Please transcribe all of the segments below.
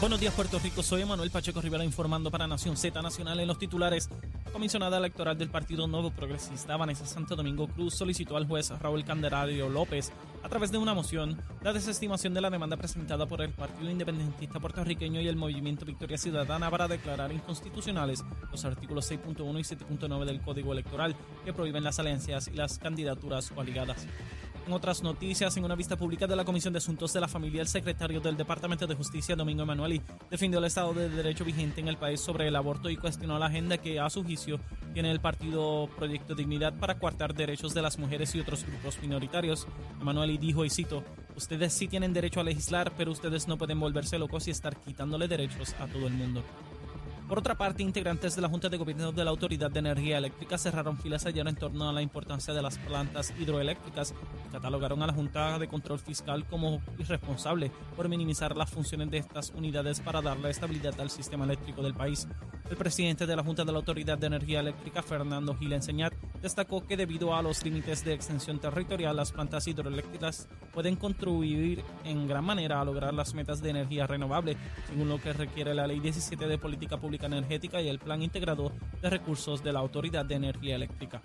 Buenos días, Puerto Rico. Soy Manuel Pacheco Rivera informando para Nación Z Nacional en los titulares. La comisionada electoral del Partido Nuevo Progresista, Vanessa Santo Domingo Cruz, solicitó al juez Raúl Candelario López, a través de una moción, la desestimación de la demanda presentada por el Partido Independentista Puertorriqueño y el Movimiento Victoria Ciudadana para declarar inconstitucionales los artículos 6.1 y 7.9 del Código Electoral que prohíben las alianzas y las candidaturas coaligadas. En otras noticias, en una vista pública de la Comisión de Asuntos de la Familia, el secretario del Departamento de Justicia, Domingo Emanueli, defendió el estado de derecho vigente en el país sobre el aborto y cuestionó la agenda que, a su juicio, tiene el partido Proyecto Dignidad para coartar derechos de las mujeres y otros grupos minoritarios. Emanueli dijo, y cito, ustedes sí tienen derecho a legislar, pero ustedes no pueden volverse locos y estar quitándole derechos a todo el mundo. Por otra parte, integrantes de la Junta de Gobierno de la Autoridad de Energía Eléctrica cerraron filas ayer en torno a la importancia de las plantas hidroeléctricas y catalogaron a la Junta de Control Fiscal como irresponsable por minimizar las funciones de estas unidades para darle estabilidad al sistema eléctrico del país. El presidente de la Junta de la Autoridad de Energía Eléctrica, Fernando Gil Enseñat, destacó que debido a los límites de extensión territorial, las plantas hidroeléctricas pueden contribuir en gran manera a lograr las metas de energía renovable, según lo que requiere la Ley 17 de Política Pública Energética y el Plan Integrado de Recursos de la Autoridad de Energía Eléctrica.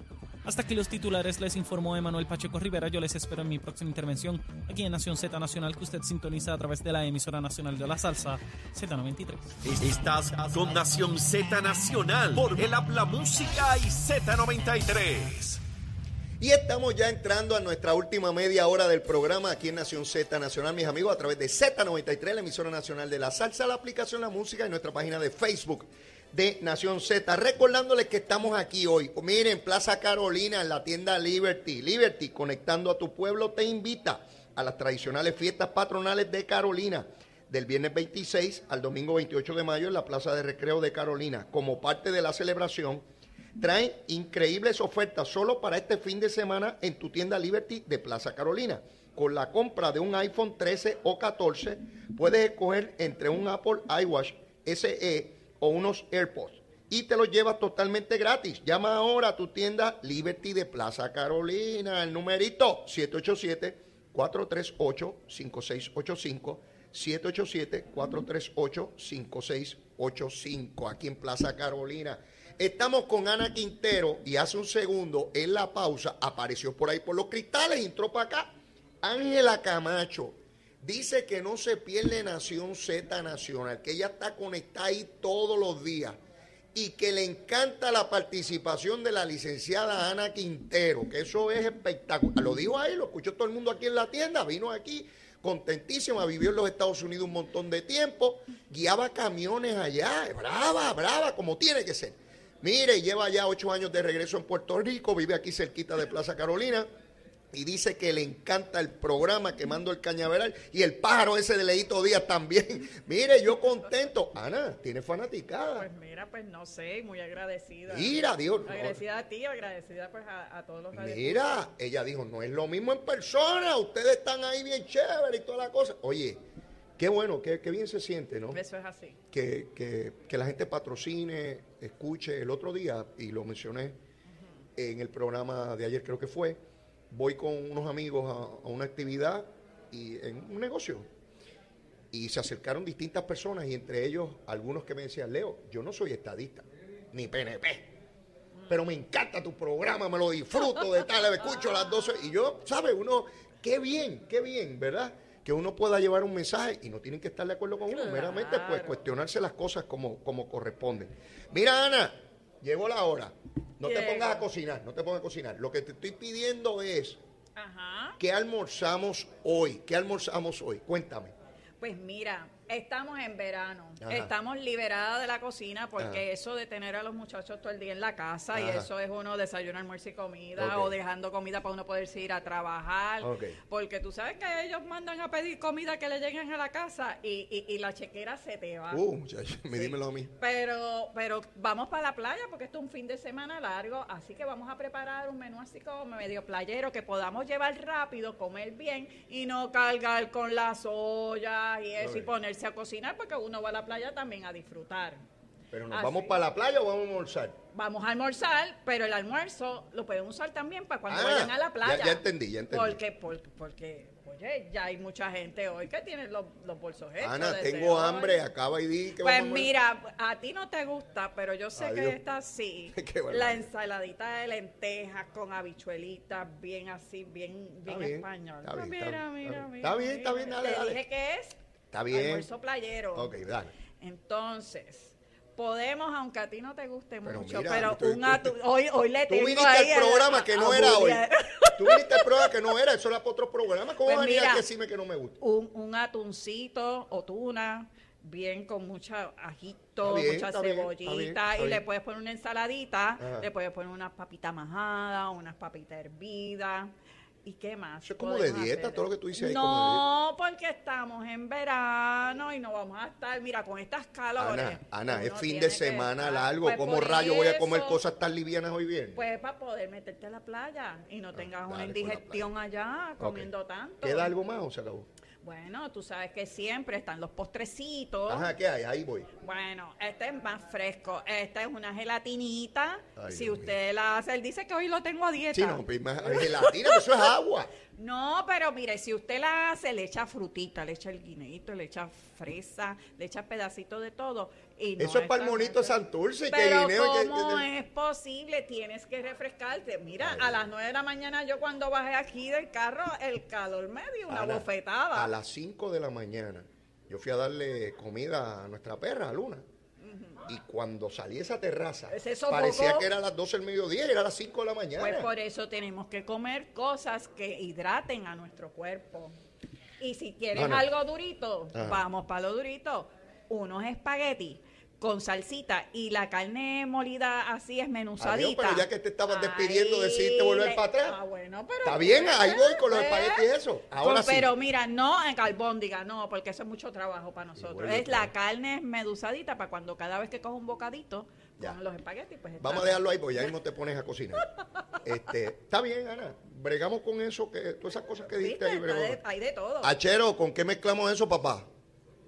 Hasta aquí los titulares les informó Emanuel Pacheco Rivera. Yo les espero en mi próxima intervención aquí en Nación Z Nacional que usted sintoniza a través de la emisora nacional de la salsa Z93. Estás con Nación Z Nacional por el Habla Música y Z93. Y estamos ya entrando a nuestra última media hora del programa aquí en Nación Z Nacional, mis amigos, a través de Z93, la emisora nacional de la salsa, la aplicación La Música y nuestra página de Facebook de Nación Z. Recordándoles que estamos aquí hoy. Miren, Plaza Carolina, en la tienda Liberty. Liberty, conectando a tu pueblo, te invita a las tradicionales fiestas patronales de Carolina del viernes 26 al domingo 28 de mayo en la Plaza de Recreo de Carolina. Como parte de la celebración, traen increíbles ofertas solo para este fin de semana en tu tienda Liberty de Plaza Carolina. Con la compra de un iPhone 13 o 14, puedes escoger entre un Apple iWatch SE o unos AirPods y te los llevas totalmente gratis. Llama ahora a tu tienda Liberty de Plaza Carolina, el numerito 787-438-5685. 787-438-5685 aquí en Plaza Carolina. Estamos con Ana Quintero y hace un segundo, en la pausa, apareció por ahí por los cristales entró para acá. Ángela Camacho dice que no se pierde Nación Z Nacional, que ella está conectada ahí todos los días y que le encanta la participación de la licenciada Ana Quintero, que eso es espectacular. Lo dijo ahí, lo escuchó todo el mundo aquí en la tienda, vino aquí contentísima, vivió en los Estados Unidos un montón de tiempo, guiaba camiones allá, brava, brava, como tiene que ser. Mire, lleva ya ocho años de regreso en Puerto Rico, vive aquí cerquita de Plaza Carolina y dice que le encanta el programa quemando el cañaveral y el pájaro ese de Leito Díaz también. Mire, yo contento. Ana, ¿tiene fanaticada? Pues mira, pues no sé, muy agradecida. Mira, Dios. Agradecida a ti, agradecida pues a, todos los Mira, ella dijo, no es lo mismo en persona, ustedes están ahí bien chévere y toda la cosa. Oye, Qué bueno, qué, bien se siente, ¿no? Eso es así. Que, que, la gente patrocine, escuche. El otro día, y lo mencioné en el programa de ayer, creo que fue, voy con unos amigos a, una actividad y en un negocio. Y se acercaron distintas personas y entre ellos algunos que me decían, Leo, yo no soy estadista, ni PNP, pero me encanta tu programa, me lo disfruto de tal, escucho a las 12. Y yo, ¿sabes? Uno, qué bien, qué bien, ¿verdad? que uno pueda llevar un mensaje y no tienen que estar de acuerdo con uno, meramente pues cuestionarse las cosas como, como corresponden. Mira, Ana, llegó la hora. No te pongas a cocinar, no te pongas a cocinar. Lo que te estoy pidiendo es Ajá. ¿qué almorzamos hoy? ¿Qué almorzamos hoy? Cuéntame. Pues mira, Estamos en verano, estamos liberadas de la cocina porque eso de tener a los muchachos todo el día en la casa y eso es uno desayuno, almuerzo y comida o dejando comida para uno poderse ir a trabajar. Porque tú sabes que ellos mandan a pedir comida que le lleguen a la casa y, y, la chequera se te va. Uh, muchachos, me dímelo a mí. Pero, pero vamos para la playa porque esto es un fin de semana largo, así que vamos a preparar un menú así como medio playero que podamos llevar rápido, comer bien y no cargar con las ollas y eso y ponerse a cocinar porque uno va a la playa también a disfrutar. ¿Pero nos vamos para la playa o vamos a almorzar? Vamos a almorzar, pero el almuerzo lo pueden usar también para cuando ah, vayan a la playa. Ya, entendí, ya entendí. Porque, porque, porque, Oye, ya hay mucha gente hoy que tiene los, los bolsos hechos. Ana, tengo hoy. hambre, acaba y di que Pues vamos a- mira, a ti no te gusta, pero yo sé Adiós. que esta sí. La ensaladita de lentejas con habichuelitas, bien así, bien, bien, bien, español. está bien, está mira, bien, mira, está bien. mira, Está bien, está mira. bien, dale, Te dale. dije que es Está bien. almuerzo playero. Ok, dale. Entonces, podemos, aunque a ti no te guste Pero mucho, mira, pero tú- un tú- hoy, hoy le Tú tengo viniste ahí al programa que no era hoy. Tú viniste al programa que no era, eso era para otro programa. ¿Cómo Pues vas a venir mira, a decirme que no me gusta? un, un atuncito o tuna, bien con mucha ajito, bien, mucha bien, cebollita, está bien, está y le puedes poner una ensaladita, Ajá. le puedes poner unas papitas majadas, unas papitas hervidas. ¿Y qué más? Eso es como de dieta, hacer? todo lo que tú dices ahí, No, porque estamos en verano y no vamos a estar, mira, con estas calores. Ana, Ana, es fin de semana largo. pues ¿Cómo rayo voy a comer cosas tan livianas hoy viernes? Pues para poder meterte a la playa y no tengas una Ah, por la indigestión allá comiendo tanto. ¿Queda algo más o se acabó? Bueno, tú sabes que siempre están los postrecitos. Ajá, ¿qué hay? Ahí voy. Bueno, este es más fresco. Esta es una gelatinita. Ay, si Dios usted la hace, él dice que hoy lo tengo a dieta. Sí, no, pues, más- gelatina, que eso es agua. No, pero mire, si usted la hace, le echa frutita, le echa el guineito, le echa fresa, le echa pedacitos de todo. Y no eso es para el monito. Santurce. que Pero guineo, que- ¿cómo que- es posible? Tienes que refrescarte. Mira, a las 9 de la mañana yo cuando bajé aquí del carro, el calor me dio una bofetada. A las 5 de la mañana, yo fui a darle comida a nuestra perra, a Luna. Y cuando salí a esa terraza, parecía que era las 12 del mediodía era las 5 de la mañana. Pues por eso tenemos que comer cosas que hidraten a nuestro cuerpo. Y si quieres No, no. algo durito, Ajá. vamos para lo durito. Unos espaguetis con salsita y la carne molida así Adiós, esmenuzadita. pero ya que te estabas despidiendo, Ahí decidiste volver le- para atrás. Ah, bueno, pero Está bien, ahí voy con los ¿ves? espaguetis y eso. Ahora sí. Pero mira, no en albóndiga, no, porque eso es mucho trabajo para nosotros. vuelve Es la carne esmeduzadita para cuando cada vez que cojo un bocadito Ya. con los espaguetis, pues está Vamos a dejarlo ahí, porque ya mismo te pones a cocinar. Este, está bien, Ana. Bregamos con eso, que todas esas cosas que ¿Viste? diste ahí. Está bregamos. de- hay de todo. Achero, ¿con qué mezclamos eso, papá?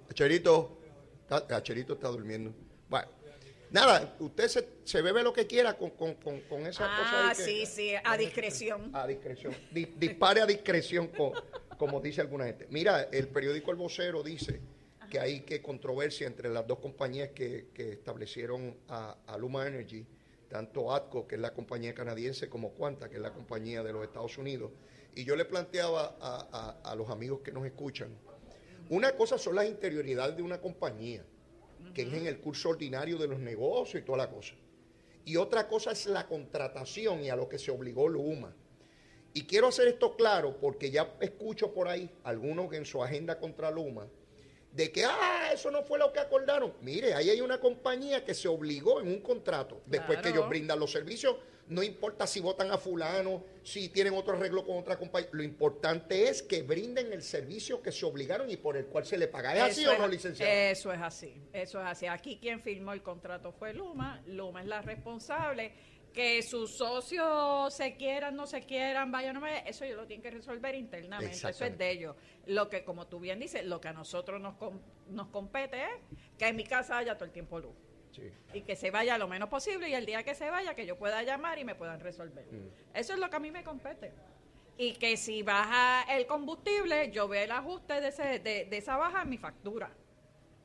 Acherito. Está- Acherito está durmiendo. Nada, usted se, se bebe lo que quiera con, con, con, con esa cosa Ah, ahí que- sí, sí, a discreción. A discreción. Di- dispare a discreción, co- como dice alguna gente. Mira, el periódico El Vocero dice que hay que controversia entre las dos compañías que, que establecieron a, a Luma Energy, tanto ATCO, que es la compañía canadiense, como Quanta, que es la compañía de los Estados Unidos. Y yo le planteaba a, a- a los amigos que nos escuchan, una cosa son las interioridades de una compañía, que es en el curso ordinario de los negocios y toda la cosa. Y otra cosa es la contratación y a lo que se obligó Luma. Y quiero hacer esto claro porque ya escucho por ahí algunos que en su agenda contra Luma de que, ah, eso no fue lo que acordaron. Mire, ahí hay una compañía que se obligó en un contrato. Después que ellos brindan los servicios, no importa si votan a fulano, si tienen otro arreglo con otra compañía. Lo importante es que brinden el servicio que se obligaron y por el cual se le paga. ¿Es así o no, licenciado? Eso es así, eso es así. Aquí quien firmó el contrato fue Luma, Luma es la responsable. Que sus socios se quieran, no se quieran, vayan, no vayan, eso ellos lo tienen que resolver internamente, eso es de ellos. Lo que, como tú bien dices, lo que a nosotros nos, com- nos compete es que en mi casa haya todo el tiempo luz. Sí. y que se vaya lo menos posible y el día que se vaya que yo pueda llamar y me puedan resolver. Mm. Eso es lo que a mí me compete. Y que si baja el combustible, yo veo el ajuste de, ese, de, de esa baja en mi factura.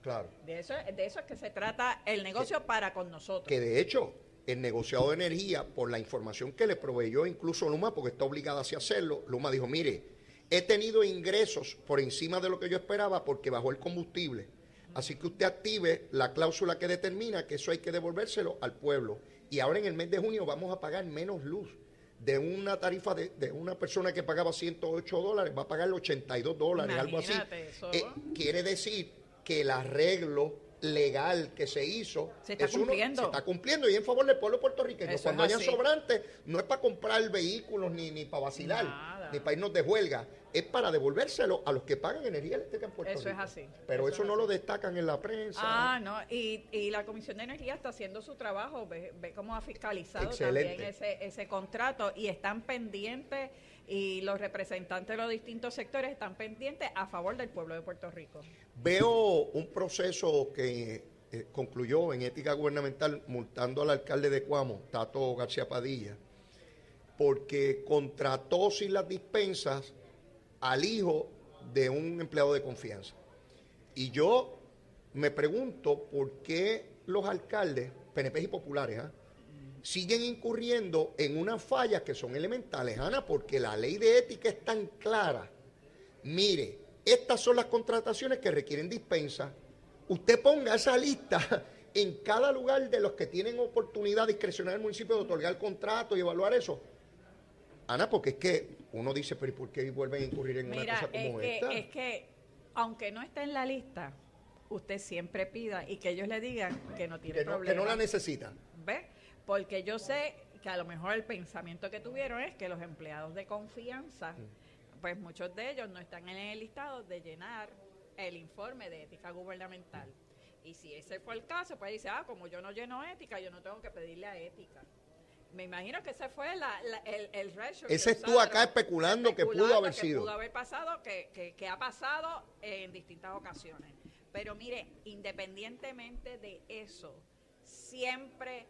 Claro. De eso, de eso es que se trata el negocio para con nosotros. Que de hecho, el negociado de energía, por la información que le proveyó incluso Luma, porque está obligada así a hacerlo, Luma dijo, mire, he tenido ingresos por encima de lo que yo esperaba porque bajó el combustible. Así que usted active la cláusula que determina que eso hay que devolvérselo al pueblo. Y ahora en el mes de junio vamos a pagar menos luz. De una tarifa de, de una persona que pagaba 108 dólares, va a pagar 82 dólares, algo así. Eso. Eh, quiere decir que el arreglo legal que se hizo Se está es uno- cumpliendo. se está cumpliendo y en favor del pueblo puertorriqueño. Eso Cuando hayan sobrantes, no es para comprar vehículos ni, ni para vacilar, Nada. Ni para irnos de huelga, es para devolvérselo a los que pagan energía eléctrica en Puerto Eso Rico. es así. Pero Eso eso, es no así. lo destacan en la prensa. Ah, no, y, y la Comisión de Energía está haciendo su trabajo, ve, ve cómo ha fiscalizado Excelente. también ese, ese contrato y están pendientes y los representantes de los distintos sectores están pendientes a favor del pueblo de Puerto Rico. Veo un proceso que eh, concluyó en ética gubernamental multando al alcalde de Cuamo, Tato García Padilla, porque contrató sin las dispensas al hijo de un empleado de confianza. Y yo me pregunto por qué los alcaldes, PNP y populares, ¿ah? siguen incurriendo en unas fallas que son elementales, Ana, porque la ley de ética es tan clara. Mire, estas son las contrataciones que requieren dispensa. Usted ponga esa lista en cada lugar de los que tienen oportunidad discrecional del municipio de otorgar contrato y evaluar eso. Ana, porque es que uno dice, pero ¿y por qué vuelven a incurrir en una cosa como es esta? Que, es que, aunque no esté en la lista, usted siempre pida y que ellos le digan que no tiene que no, problema. Que no la necesitan. ¿Ve? Porque yo sé que a lo mejor el pensamiento que tuvieron es que los empleados de confianza, mm. pues muchos de ellos no están en el listado de llenar el informe de ética gubernamental. Y si ese fue el caso, pues dice, ah, como yo no lleno ética, yo no tengo que pedirle a ética. Me imagino que ese fue el, el Ese es tú acá especulando, que pudo haber que sido. pudo haber pasado, que, que ha pasado en distintas ocasiones. Pero mire, independientemente de eso, siempre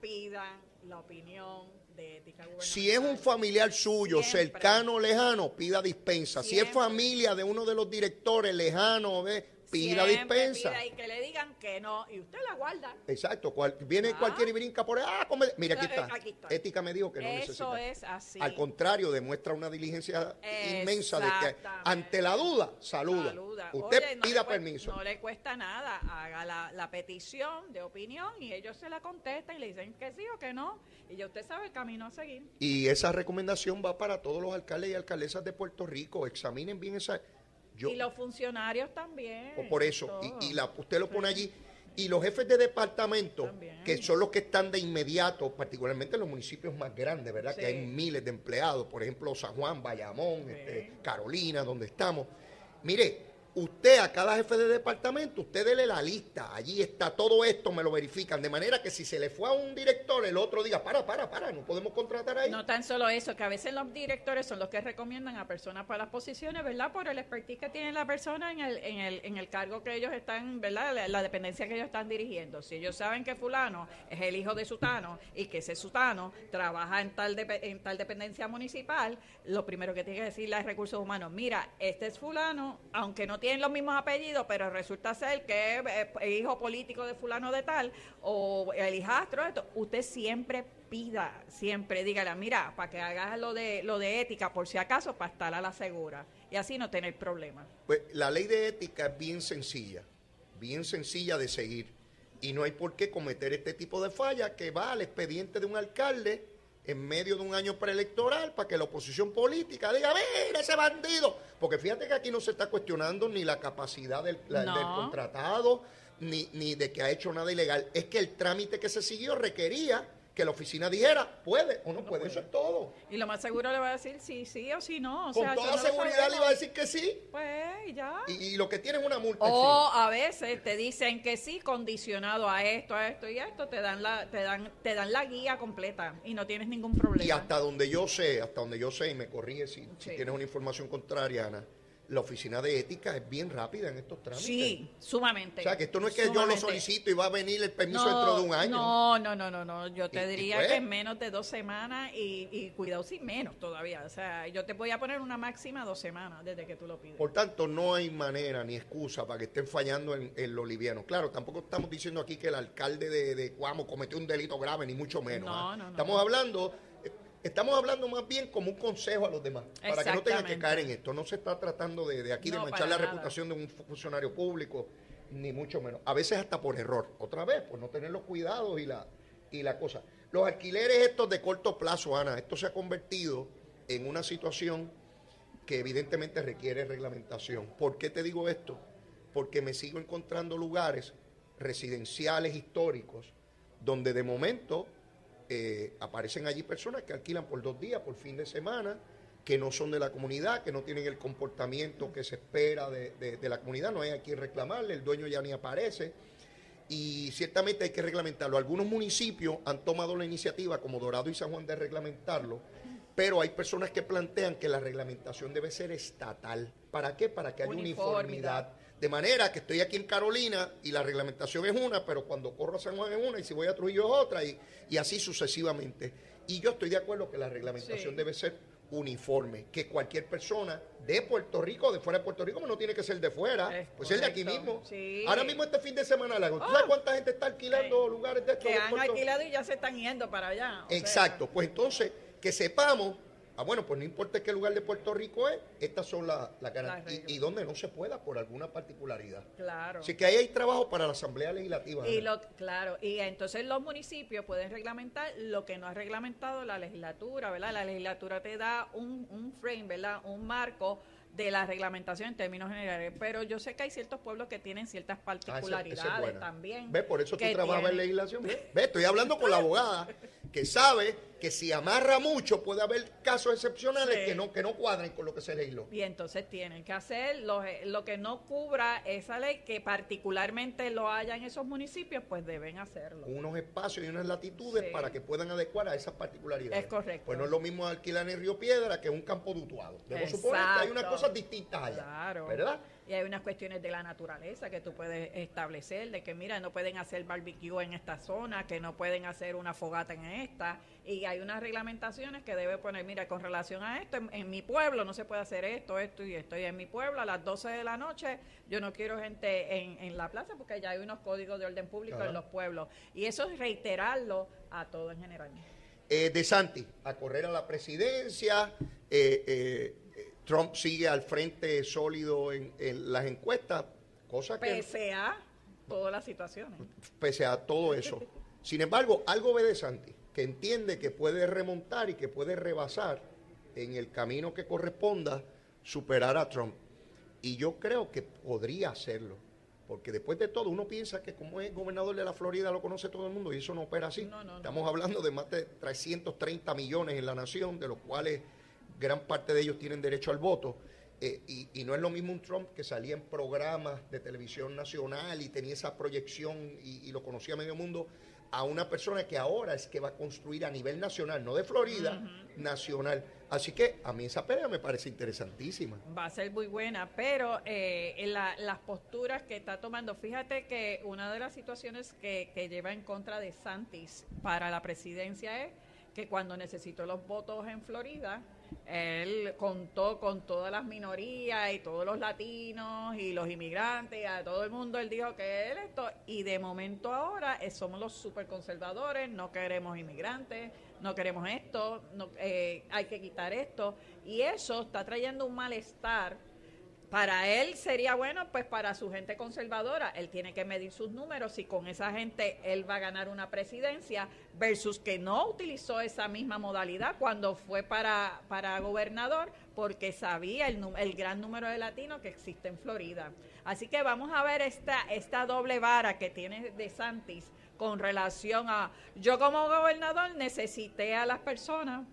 pidan la opinión de ética gubernamental. Si es un familiar suyo, cercano o lejano, pida dispensa. Si es familia de uno de los directores, lejano, ve pida dispensa. Pida y que le digan que no, y usted la guarda. Exacto, viene ah. cualquiera y brinca por ahí, ah, mira, aquí está. Ética me dijo que no Eso es así. Al contrario, demuestra una diligencia inmensa de que ante la duda, saluda. Usted pida permiso. no le cuesta nada, haga la, la, petición de opinión y ellos se la contestan y le dicen que sí o que no. Y ya usted sabe el camino a seguir. Y esa recomendación va para todos los alcaldes y alcaldesas de Puerto Rico. Examinen bien esa y los funcionarios también. Por eso, y, la, usted lo pone allí. Y los jefes de departamento, que son los que están de inmediato, particularmente en los municipios más grandes, ¿verdad? Que hay miles de empleados, por ejemplo, San Juan, Bayamón, este, Carolina, donde estamos. Mire, Usted a cada jefe de departamento, usted dele la lista, allí está todo esto, me lo verifican, de manera que si se le fue a un director, el otro diga, para, para, para, no podemos contratar ahí. No tan solo eso, que a veces los directores son los que recomiendan a personas para las posiciones, ¿verdad? Por el expertise que tiene la persona en el, en el, en el cargo que ellos están, ¿verdad? La, dependencia que ellos están dirigiendo. Si ellos saben que fulano es el hijo de sutano y que ese sutano trabaja en tal, en tal dependencia municipal, lo primero que tiene que decirle a recursos humanos, mira, este es fulano, aunque no tienen los mismos apellidos, pero resulta ser que es eh, hijo político de fulano de tal o el hijastro, esto, usted siempre pida, siempre dígale, mira, para que hagas lo de, lo de ética, por si acaso, para estar a la segura y así no tener problemas. Pues la ley de ética es bien sencilla, bien sencilla de seguir y no hay por qué cometer este tipo de falla que va al expediente de un alcalde en medio de un año preelectoral para que la oposición política diga, mira ese bandido. Porque fíjate que aquí no se está cuestionando ni la capacidad del, del contratado, ni, ni de que ha hecho nada ilegal. Es que el trámite que se siguió requería que la oficina dijera, puede o no, puede, eso es todo. Y lo más seguro le va a decir sí, sí o sí no. Con toda seguridad le va a decir que sí. Pues ya. Y, lo que tiene es una multa. O a veces te dicen que sí, condicionado a esto, a esto y a esto, te dan la, te dan, te dan la guía completa y no tienes ningún problema. Y hasta donde yo sé, hasta donde yo sé, y me corrige si, si tienes una información contraria, Ana, la oficina de ética es bien rápida en estos trámites. Sí, sumamente. O sea, que esto no es que yo lo solicito y va a venir el permiso dentro de un año. No, no, no, no, no. Yo te diría pues que en menos de dos semanas y, y cuidado sin menos todavía. O sea, yo te voy a poner una máxima dos semanas desde que tú lo pides. Por tanto, no hay manera ni excusa para que estén fallando en, en lo liviano. Claro, tampoco estamos diciendo aquí que el alcalde de, de Cuamo cometió un delito grave, ni mucho menos. No, ¿ah? no, no. Estamos hablando Estamos hablando más bien como un consejo a los demás, para que no tengan que caer en esto. No se está tratando de, aquí de manchar la reputación de un funcionario público, ni mucho menos. A veces hasta por error. Otra vez, por no tener los cuidados y la, y la cosa. Los alquileres estos de corto plazo, Ana, esto se ha convertido en una situación que evidentemente requiere reglamentación. ¿Por qué te digo esto? Porque me sigo encontrando lugares residenciales históricos donde de momento eh, aparecen allí personas que alquilan por dos días, por fin de semana, que no son de la comunidad, que no tienen el comportamiento que se espera de, la comunidad, no hay a quien reclamarle, el dueño ya ni aparece. Y ciertamente hay que reglamentarlo. Algunos municipios han tomado la iniciativa, como Dorado y San Juan, de reglamentarlo, pero hay personas que plantean que la reglamentación debe ser estatal. ¿Para qué? Para que haya uniformidad de manera que estoy aquí en Carolina y la reglamentación es una, pero cuando corro a San Juan es una y si voy a Trujillo es otra y, y así sucesivamente. Y yo estoy de acuerdo que la reglamentación debe ser uniforme, que cualquier persona de Puerto Rico o de fuera de Puerto Rico, no tiene que ser de fuera, pues es de aquí mismo. Ahora mismo este fin de semana ¿tú sabes oh. cuánta gente está alquilando lugares de estos? Que han alquilado y ya se están yendo para allá. Exacto, pues entonces que sepamos Ah, bueno, pues no importa qué lugar de Puerto Rico es, estas son las la garantías. Y, donde no se pueda por alguna particularidad. Claro. Así que ahí hay trabajo para la Asamblea Legislativa. Y lo, claro, y entonces los municipios pueden reglamentar lo que no ha reglamentado la legislatura, ¿verdad? La legislatura te da un, un frame, ¿verdad? Un marco de la reglamentación en términos generales, pero yo sé que hay ciertos pueblos que tienen ciertas ah, particularidades también. ¿Ves? Por eso tú trabajas en legislación. ¿Ves? Estoy hablando con la abogada que sabe que si amarra mucho puede haber casos excepcionales que no que no cuadren con lo que se legisló. Y entonces tienen que hacer lo, lo, que no cubra esa ley, que particularmente lo haya en esos municipios, pues deben hacerlo. Unos espacios y unas latitudes para que puedan adecuar a esas particularidades. Es correcto. Pues no es lo mismo alquilar en Río Piedra que un campo dutuado. Debo suponer que hay unas cosas distintas allá. Claro. ¿Verdad? Y hay unas cuestiones de la naturaleza que tú puedes establecer, de que mira, no pueden hacer barbecue en esta zona, que no pueden hacer una fogata en esta, y hay unas reglamentaciones que debe poner, mira, con relación a esto, en, mi pueblo no se puede hacer esto, esto y esto, y en mi pueblo a las 12 de la noche yo no quiero gente en, en la plaza porque ya hay unos códigos de orden público en los pueblos, y eso es reiterarlo a todo en general. Eh, de Santi, a correr a la presidencia, eh, eh, Trump sigue al frente sólido en, las encuestas, cosa que... Pese a todas las situaciones. Pese a todo eso. Sin embargo, algo ve de Santi, que entiende que puede remontar y que puede rebasar en el camino que corresponda superar a Trump. Y yo creo que podría hacerlo. Porque después de todo, uno piensa que como es gobernador de la Florida lo conoce todo el mundo y eso no opera así. Estamos hablando de más de 330 millones en la nación, de los cuales gran parte de ellos tienen derecho al voto. Eh, y, no es lo mismo un Trump que salía en programas de televisión nacional y tenía esa proyección y, lo conocía medio mundo, a una persona que ahora es que va a construir a nivel nacional, no de Florida, nacional. Así que a mí esa pelea me parece interesantísima. Va a ser muy buena, pero eh, en las posturas que está tomando, fíjate que una de las situaciones que, que lleva en contra de Santis para la presidencia es que cuando necesitó los votos en Florida, él contó con todas las minorías y todos los latinos y los inmigrantes, y a todo el mundo. Él dijo que él esto, y de momento ahora eh, somos los super conservadores, no queremos inmigrantes, no queremos esto, no, eh, hay que quitar esto, y eso está trayendo un malestar para él sería bueno, pues para su gente conservadora, él tiene que medir sus números y con esa gente él va a ganar una presidencia versus que no utilizó esa misma modalidad cuando fue para, para gobernador porque sabía el, el gran número de latinos que existe en Florida. Así que vamos a ver esta, esta doble vara que tiene de Santis con relación a yo como gobernador necesité a las personas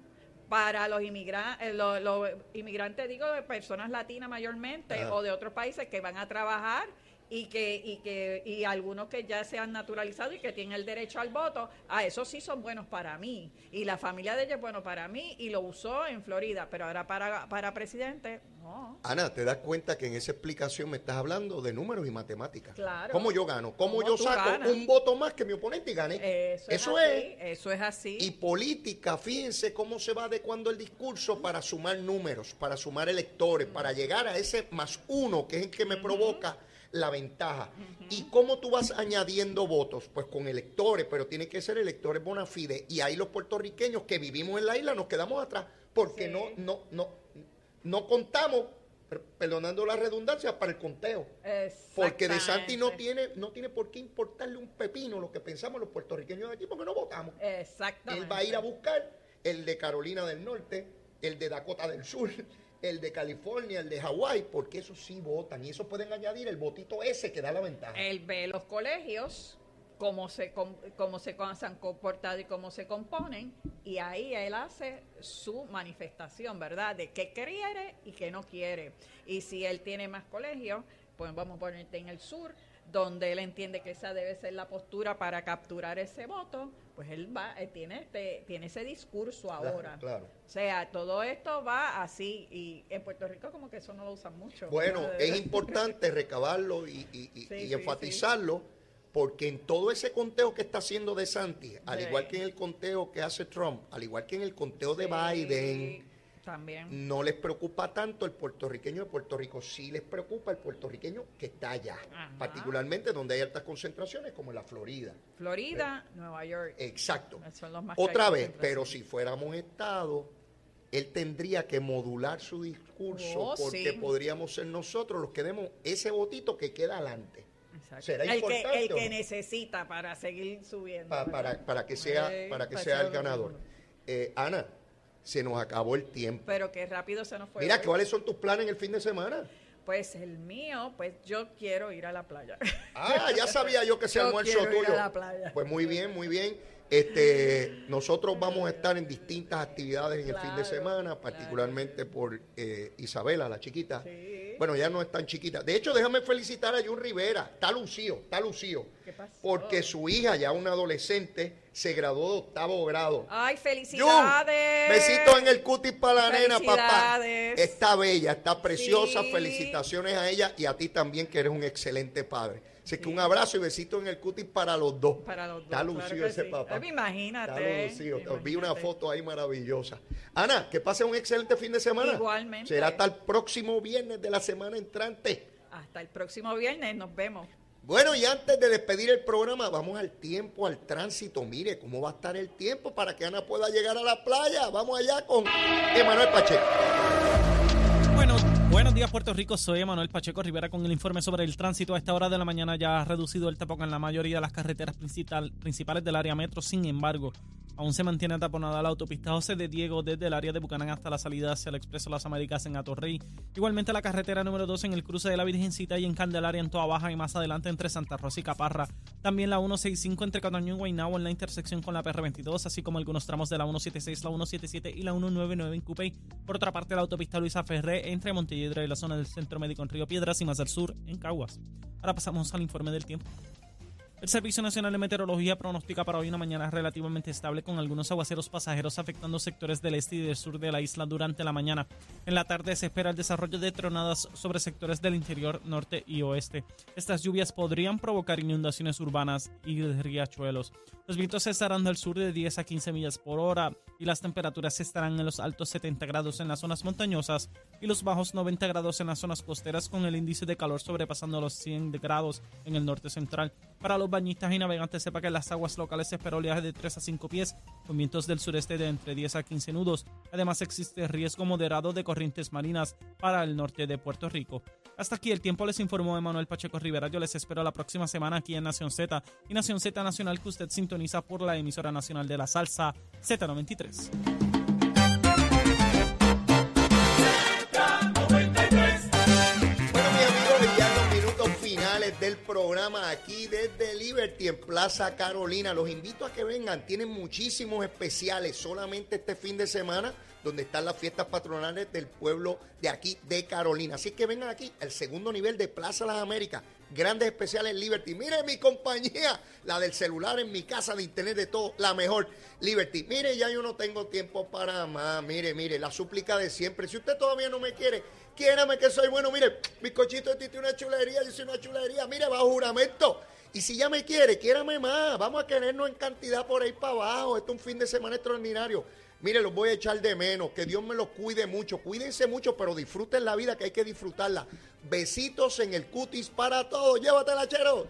para los inmigrantes, eh, los, inmigrantes digo de personas latinas mayormente o de otros países que van a trabajar y que y que y algunos que ya se han naturalizado y que tienen el derecho al voto, a esos sí son buenos para mí y la familia de ellos es bueno para mí y lo usó en Florida, pero ahora para para presidente no. Ana, te das cuenta que en esa explicación me estás hablando de números y matemáticas. Claro. ¿Cómo yo gano? ¿Cómo, yo saco un voto más que mi oponente y gane? Eso, es, Eso es así. Y política, fíjense cómo se va adecuando el discurso para sumar números, para sumar electores, para llegar a ese más uno que es el que me provoca la ventaja. ¿Y cómo tú vas añadiendo votos? Pues con electores, pero tiene que ser electores bona fide. Y ahí los puertorriqueños que vivimos en la isla nos quedamos atrás porque no, no, no, no contamos, perdonando la redundancia, para el conteo. Porque De Santi no tiene, no tiene por qué importarle un pepino lo que pensamos los puertorriqueños de aquí porque no votamos. Exactamente. Él va a ir a buscar el de Carolina del Norte, el de Dakota del Sur el de California, el de Hawái, porque esos sí votan y eso pueden añadir el votito ese que da la ventaja. Él ve los colegios, cómo se, cómo se han comportado y cómo se componen, y ahí él hace su manifestación, ¿verdad? De qué quiere y qué no quiere. Y si él tiene más colegios, pues vamos a ponerte en el sur, donde él entiende que esa debe ser la postura para capturar ese voto, pues él va, tiene este, tiene ese discurso ahora. Claro, O sea, todo esto va así y en Puerto Rico como que eso no lo usan mucho. Bueno, es importante recabarlo y, enfatizarlo porque en todo ese conteo que está haciendo De Santi, al igual que en el conteo que hace Trump, al igual que en el conteo de Biden, También. No les preocupa tanto el puertorriqueño de Puerto Rico, sí les preocupa el puertorriqueño que está allá, particularmente donde hay altas concentraciones como en la Florida. Florida, Nueva York. Exacto. Otra vez, pero si fuéramos Estado, él tendría que modular su discurso oh, porque podríamos ser nosotros los que demos ese votito que queda adelante. ¿Será el importante? Que, el que necesita para seguir subiendo. para, para, que sea, para que sea el ganador. Eh, Ana, se nos acabó el tiempo. Pero qué rápido se nos fue. Mira, ¿cuáles son tus planes en el fin de semana? Pues el mío, pues yo quiero ir a la playa. Ah, ya sabía yo que se almuerzo tuyo. Ir a la playa. Pues muy bien, muy bien. Este, nosotros vamos a estar en distintas actividades en el fin de semana, particularmente por eh, Isabela, la chiquita. Bueno, ya no es tan chiquita. De hecho, déjame felicitar a Jun Rivera. Está lucido, está lucido. ¿Qué pasó? Porque su hija, ya una adolescente, se graduó de octavo grado. ¡Ay, felicidades! besito en el cutis para la nena, papá. Está bella, está preciosa. Felicitaciones a ella y a ti también, que eres un excelente padre. Así que un abrazo y besito en el cutis para los dos. Para los dos. Está lucido ese papá. Imagínate. Está lucido. Vi una foto ahí maravillosa. Ana, que pase un excelente fin de semana. Igualmente. Será hasta el próximo viernes de la semana entrante. Hasta el próximo viernes, nos vemos. Bueno, y antes de despedir el programa, vamos al tiempo, al tránsito. Mire cómo va a estar el tiempo para que Ana pueda llegar a la playa. Vamos allá con Emanuel Pacheco. Buenos días, Puerto Rico. Soy Manuel Pacheco Rivera con el informe sobre el tránsito. A esta hora de la mañana ya ha reducido el tapón en la mayoría de las carreteras principales del área metro. Sin embargo, Aún se mantiene taponada la autopista José de Diego desde el área de Bucanán hasta la salida hacia el Expreso Las Américas en Atorrey. Igualmente la carretera número 2 en el cruce de la Virgencita y en Candelaria en Toa Baja y más adelante entre Santa Rosa y Caparra. También la 165 entre Cataño y Guaynabo en la intersección con la PR22, así como algunos tramos de la 176, la 177 y la 199 en Cupey. Por otra parte, la autopista Luisa Ferré entre Montelledra y la zona del Centro Médico en Río Piedras y más al sur en Caguas. Ahora pasamos al informe del tiempo. El Servicio Nacional de Meteorología pronostica para hoy una mañana relativamente estable con algunos aguaceros pasajeros afectando sectores del este y del sur de la isla durante la mañana. En la tarde se espera el desarrollo de tronadas sobre sectores del interior norte y oeste. Estas lluvias podrían provocar inundaciones urbanas y riachuelos. Los vientos estarán del sur de 10 a 15 millas por hora y las temperaturas estarán en los altos 70 grados en las zonas montañosas y los bajos 90 grados en las zonas costeras con el índice de calor sobrepasando los 100 grados en el norte central. Para los bañistas y navegantes, sepa que en las aguas locales se espera oleaje de 3 a 5 pies, con vientos del sureste de entre 10 a 15 nudos. Además, existe riesgo moderado de corrientes marinas para el norte de Puerto Rico. Hasta aquí el tiempo les informó Emanuel Pacheco Rivera. Yo les espero la próxima semana aquí en Nación Z y Nación Z Nacional que usted sintoniza por la emisora nacional de la salsa Z93. Programa aquí desde Liberty en Plaza Carolina. Los invito a que vengan, tienen muchísimos especiales solamente este fin de semana donde están las fiestas patronales del pueblo de aquí de Carolina. Así que vengan aquí, el segundo nivel de Plaza Las Américas. Grandes especiales Liberty. Mire mi compañía, la del celular en mi casa, de internet, de todo, la mejor. Liberty. Mire, ya yo no tengo tiempo para más. Mire, mire, la súplica de siempre. Si usted todavía no me quiere, quiérame que soy bueno. Mire, mi cochito de Titi una chulería, yo soy una chulería. Mire, bajo juramento. Y si ya me quiere, quiérame más. Vamos a querernos en cantidad por ahí para abajo. Esto es un fin de semana extraordinario. Mire, los voy a echar de menos. Que Dios me los cuide mucho. Cuídense mucho, pero disfruten la vida que hay que disfrutarla. Besitos en el cutis para todos. Llévatela, chero.